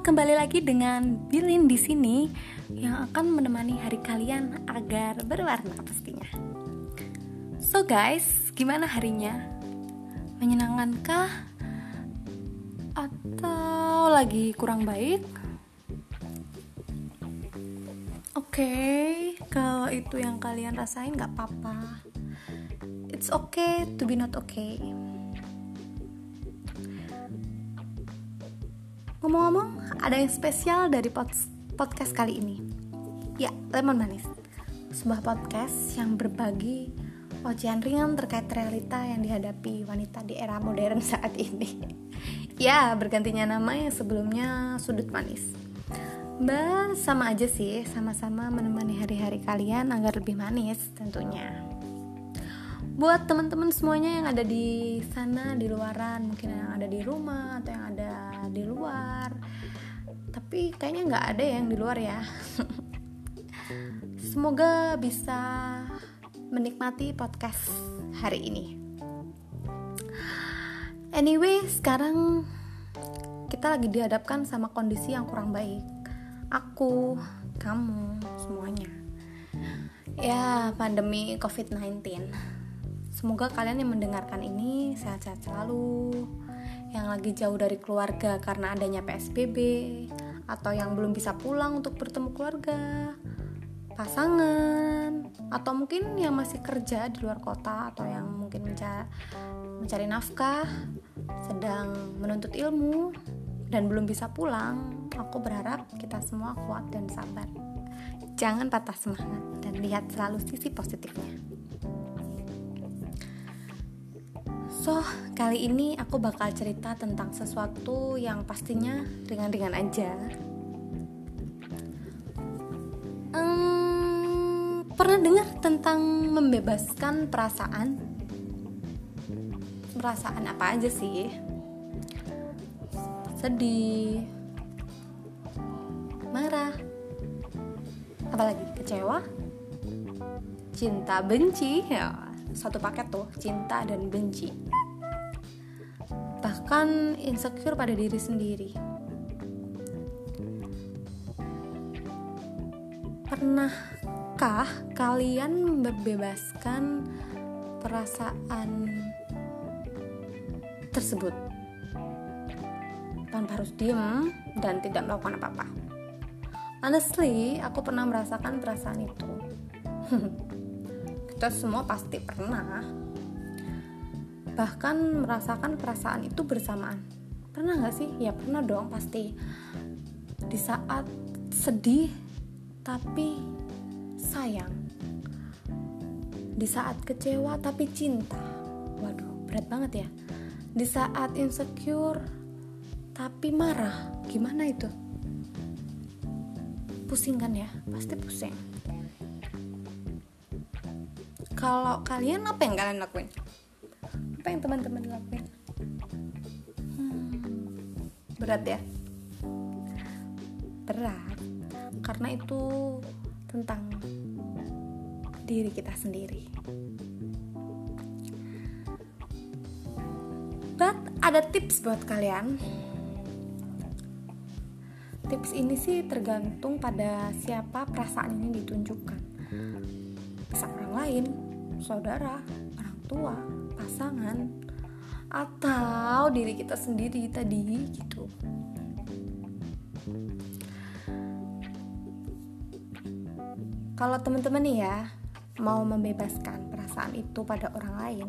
kembali lagi dengan Bilin di sini yang akan menemani hari kalian agar berwarna pastinya. So guys, gimana harinya? Menyenangkankah? Atau lagi kurang baik? Oke, okay, kalau itu yang kalian rasain gak apa-apa. It's okay to be not okay. Ngomong-ngomong, ada yang spesial dari pod podcast kali ini. Ya, Lemon Manis. Sebuah podcast yang berbagi ocehan ringan terkait realita yang dihadapi wanita di era modern saat ini. ya, bergantinya nama yang sebelumnya Sudut Manis. Mbak, sama aja sih, sama-sama menemani hari-hari kalian agar lebih manis tentunya buat teman-teman semuanya yang ada di sana di luaran mungkin yang ada di rumah atau yang ada di luar. Tapi kayaknya nggak ada yang di luar ya. Semoga bisa menikmati podcast hari ini. Anyway sekarang kita lagi dihadapkan sama kondisi yang kurang baik. Aku kamu semuanya. Ya pandemi covid-19 Semoga kalian yang mendengarkan ini sehat-sehat selalu, yang lagi jauh dari keluarga karena adanya PSBB, atau yang belum bisa pulang untuk bertemu keluarga, pasangan, atau mungkin yang masih kerja di luar kota atau yang mungkin mencari, mencari nafkah, sedang menuntut ilmu dan belum bisa pulang. Aku berharap kita semua kuat dan sabar. Jangan patah semangat dan lihat selalu sisi positifnya. So, kali ini aku bakal cerita tentang sesuatu yang pastinya ringan-ringan aja. Um, pernah dengar tentang membebaskan perasaan? Perasaan apa aja sih? Sedih, marah, apalagi kecewa, cinta, benci, ya satu paket tuh cinta dan benci bahkan insecure pada diri sendiri. Pernahkah kalian membebaskan perasaan tersebut? Tanpa harus diem dan tidak melakukan apa-apa. Honestly aku pernah merasakan perasaan itu. Kita semua pasti pernah bahkan merasakan perasaan itu bersamaan. Pernah gak sih? Ya pernah dong pasti. Di saat sedih tapi sayang. Di saat kecewa tapi cinta. Waduh berat banget ya. Di saat insecure tapi marah. Gimana itu? Pusing kan ya? Pasti pusing. Kalau kalian apa yang kalian lakuin apa yang teman-teman lakuin? Hmm, berat ya? Berat karena itu tentang diri kita sendiri. But ada tips buat kalian. Tips ini sih tergantung pada siapa perasaan ini ditunjukkan. Bisa orang lain saudara, orang tua, pasangan, atau diri kita sendiri tadi gitu. Kalau teman-teman nih ya mau membebaskan perasaan itu pada orang lain,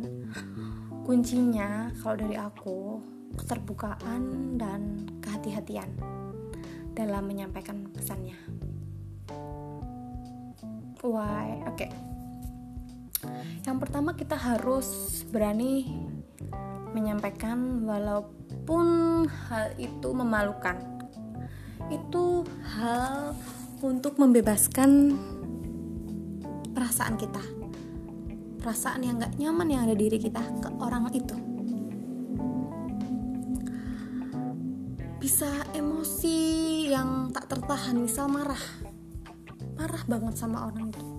kuncinya kalau dari aku keterbukaan dan kehati-hatian dalam menyampaikan pesannya. Why? Oke. Okay yang pertama kita harus berani menyampaikan walaupun hal itu memalukan. Itu hal untuk membebaskan perasaan kita. Perasaan yang gak nyaman yang ada di diri kita ke orang itu. Bisa emosi yang tak tertahan, misal marah. Marah banget sama orang itu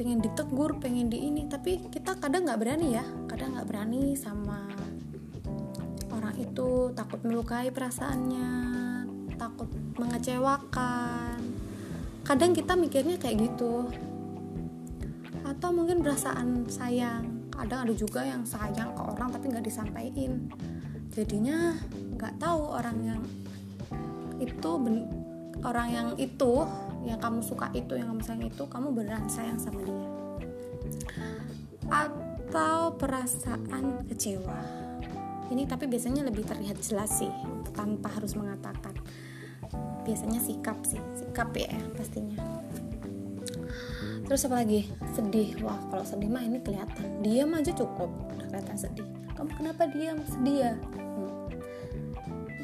pengen ditegur pengen di ini. Tapi kita kadang nggak berani ya. Kadang nggak berani sama orang itu. Takut melukai perasaannya. Takut mengecewakan. Kadang kita mikirnya kayak gitu. Atau mungkin perasaan sayang. Kadang ada juga yang sayang ke orang tapi nggak disampaikan. Jadinya nggak tahu orang yang itu orang yang itu yang kamu suka itu yang kamu sayang itu kamu beneran sayang sama dia? Atau perasaan kecewa? Ini tapi biasanya lebih terlihat jelas sih tanpa harus mengatakan. Biasanya sikap sih sikap ya pastinya. Terus apa lagi? Sedih. Wah kalau sedih mah ini kelihatan. Diam aja cukup. Udah kelihatan sedih. Kamu kenapa diam? Sedih ya? Hmm.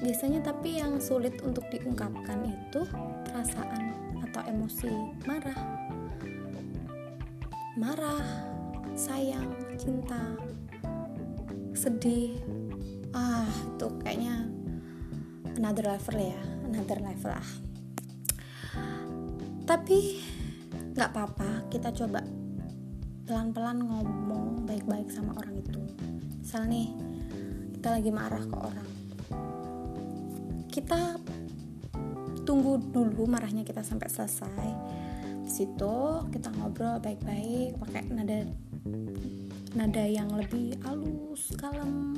biasanya tapi yang sulit untuk diungkapkan itu perasaan atau emosi. Marah. Marah sayang cinta sedih. Ah itu kayaknya another level ya another level lah. Tapi nggak apa-apa kita coba pelan-pelan ngomong baik-baik sama orang itu. Misal nih kita lagi marah ke orang. Kita tunggu dulu marahnya kita sampai selesai. Situ kita ngobrol baik-baik pakai nada nada yang lebih halus kalem.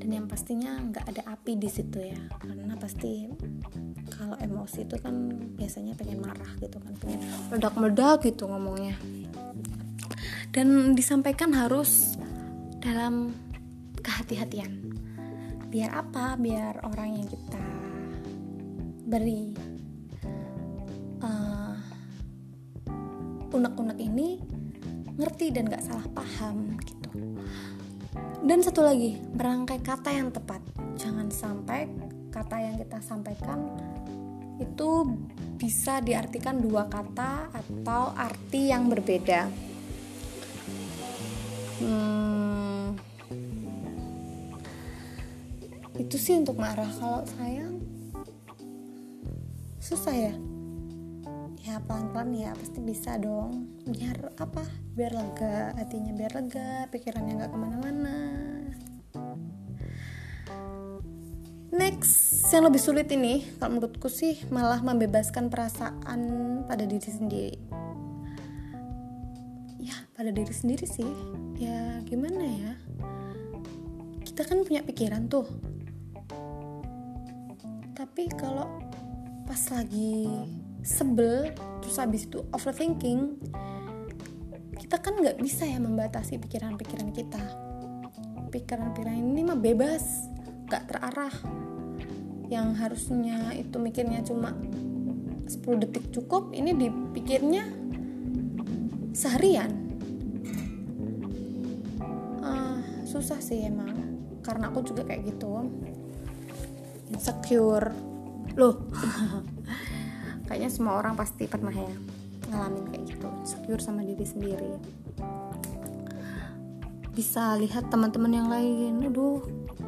Dan yang pastinya nggak ada api di situ ya karena pasti kalau emosi itu kan biasanya pengen marah gitu kan pengen meledak-meledak gitu ngomongnya. Dan disampaikan harus dalam kehati-hatian. Biar apa? Biar orang yang kita beri uh, unek-unek ini ngerti dan gak salah paham gitu dan satu lagi, merangkai kata yang tepat. Jangan sampai kata yang kita sampaikan itu bisa diartikan dua kata atau arti yang berbeda. Hmm, itu sih untuk marah. Kalau sayang, susah ya. Ya pelan-pelan ya pasti bisa dong. Biar apa? biar lega hatinya biar lega pikirannya nggak ke mana-mana next yang lebih sulit ini kalau menurutku sih malah membebaskan perasaan pada diri sendiri ya pada diri sendiri sih ya gimana ya kita kan punya pikiran tuh tapi kalau pas lagi sebel terus habis itu overthinking kita kan nggak bisa ya membatasi pikiran-pikiran kita. Pikiran-pikiran ini mah bebas nggak terarah. Yang harusnya itu mikirnya cuma 10 detik cukup ini dipikirnya seharian. Uh, susah sih emang karena aku juga kayak gitu. Insecure loh. Kayaknya semua orang pasti pernah ya ngalamin kayak gitu secure sama diri sendiri. Bisa lihat teman-teman yang lain aduh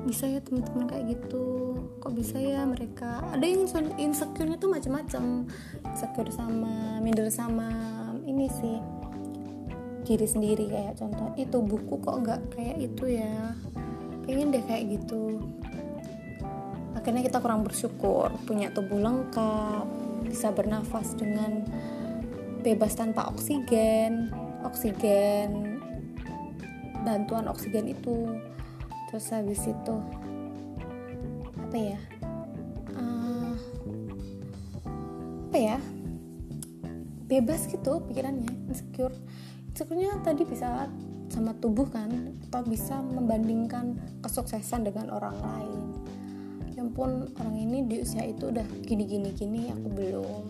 bisa ya teman-teman kayak gitu kok bisa ya mereka? Ada yang insecure-nya tuh macam-macam insecure sama minder sama ini sih diri sendiri kayak contoh itu buku kok nggak kayak itu ya pengen deh kayak gitu akhirnya kita kurang bersyukur punya tubuh lengkap bisa bernafas dengan bebas tanpa oksigen. Oksigen bantuan oksigen itu. Terus habis itu apa ya? Uh, apa ya? Bebas gitu pikirannya insecure. Insecure tadi bisa sama tubuh kan atau bisa membandingkan kesuksesan dengan orang lain yang pun orang ini di usia itu udah gini gini gini aku belum.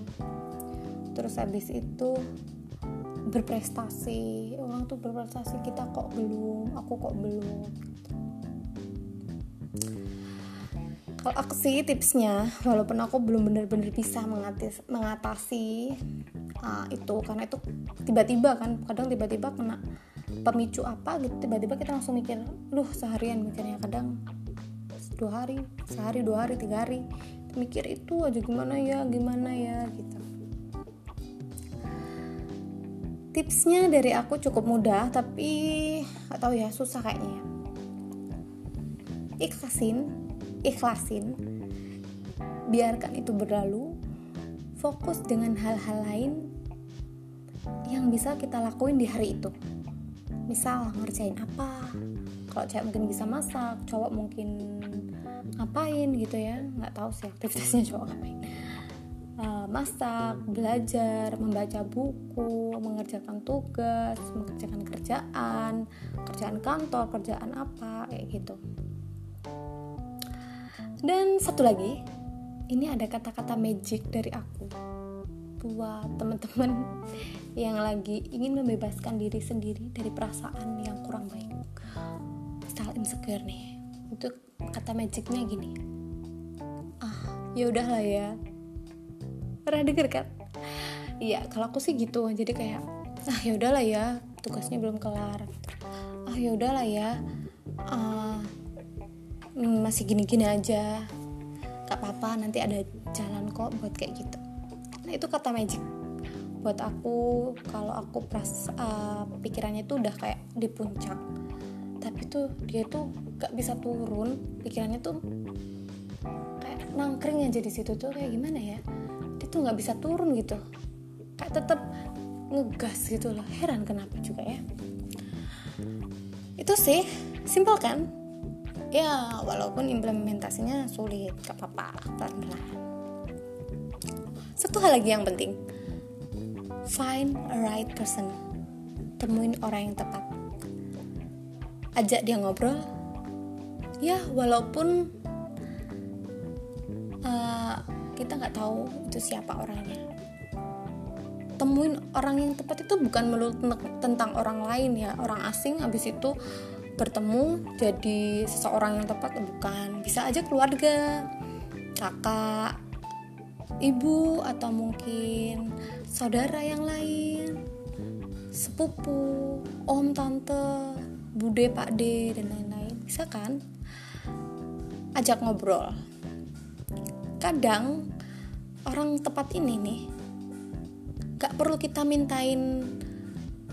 Terus habis itu berprestasi. Orang tuh berprestasi kita kok belum aku kok belum. Kalau aku sih tipsnya walaupun aku belum bener-bener bisa mengatasi, mengatasi uh, itu karena itu tiba-tiba kan kadang tiba-tiba kena pemicu apa gitu tiba-tiba kita langsung mikir duh seharian mikirnya kadang dua hari sehari dua hari tiga hari. Mikir itu aja gimana ya gimana ya gitu. Tipsnya dari aku cukup mudah tapi gak tahu ya susah kayaknya. Ikhlasin ikhlasin. Biarkan itu berlalu. Fokus dengan hal-hal lain yang bisa kita lakuin di hari itu. Misal ngerjain apa? Kalau cewek mungkin bisa masak cowok mungkin ngapain gitu ya nggak tahu sih aktivitasnya cowok ngapain. Uh, masak belajar membaca buku mengerjakan tugas mengerjakan kerjaan kerjaan kantor kerjaan apa kayak gitu. Dan satu lagi ini ada kata-kata magic dari aku. Buat teman-teman yang lagi ingin membebaskan diri sendiri dari perasaan yang kurang baik. Style insecure nih untuk kata magicnya gini. Ah ya udahlah ya. Pernah denger kan? Iya kalau aku sih gitu. Jadi kayak ah ya udahlah ya. Tugasnya belum kelar. Ah ya udahlah ya. Uh, masih gini-gini aja. Gak apa-apa nanti ada jalan kok buat kayak gitu. Nah itu kata magic. Buat aku kalau aku pras uh, pikirannya tuh udah kayak di puncak tapi tuh dia tuh gak bisa turun pikirannya tuh kayak nangkring aja di situ tuh kayak gimana ya? Dia tuh nggak bisa turun gitu. Kayak tetap ngegas gitu loh. Heran kenapa juga ya? Itu sih simple kan? Ya walaupun implementasinya sulit gak apa-apa pelan-pelan. Satu hal lagi yang penting. Find a right person. Temuin orang yang tepat ajak dia ngobrol. Ya walaupun uh, kita nggak tahu itu siapa orangnya. Temuin orang yang tepat itu bukan melulu tentang orang lain ya. Orang asing habis itu bertemu jadi seseorang yang tepat bukan. Bisa aja keluarga kakak ibu atau mungkin saudara yang lain sepupu om tante bude pak de dan lain-lain. Bisa kan? Ajak ngobrol. Kadang orang tepat ini nih gak perlu kita mintain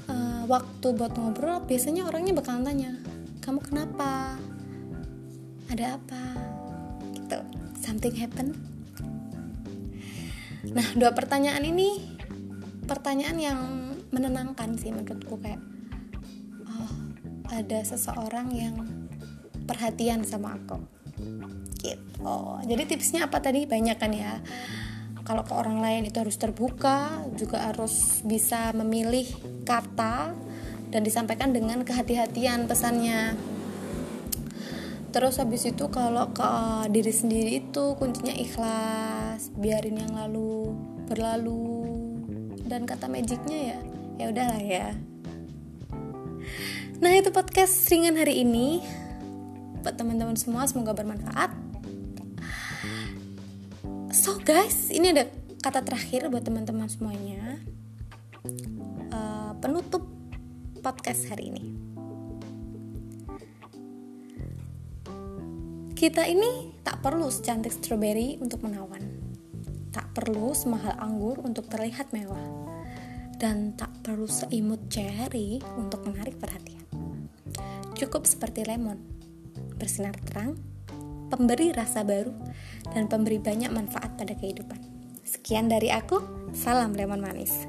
uh, waktu buat ngobrol biasanya orangnya bakalan tanya kamu kenapa? Ada apa? Gitu. Something happen. Nah dua pertanyaan ini pertanyaan yang menenangkan sih menurutku kayak ada seseorang yang perhatian sama aku. Gitu. Jadi tipsnya apa tadi? Banyak kan ya. Kalau ke orang lain itu harus terbuka juga harus bisa memilih kata dan disampaikan dengan kehati-hatian pesannya. Terus habis itu kalau ke diri sendiri itu kuncinya ikhlas biarin yang lalu berlalu. Dan kata magicnya ya ya udahlah ya nah itu podcast ringan hari ini. Buat teman-teman semua semoga bermanfaat. So guys ini ada kata terakhir buat teman-teman semuanya. Uh, penutup podcast hari ini. Kita ini tak perlu secantik strawberry untuk menawan. Tak perlu semahal anggur untuk terlihat mewah. Dan tak perlu seimut cherry untuk menarik perhatian. Cukup seperti lemon, bersinar terang, pemberi rasa baru, dan pemberi banyak manfaat pada kehidupan. Sekian dari aku, salam lemon manis.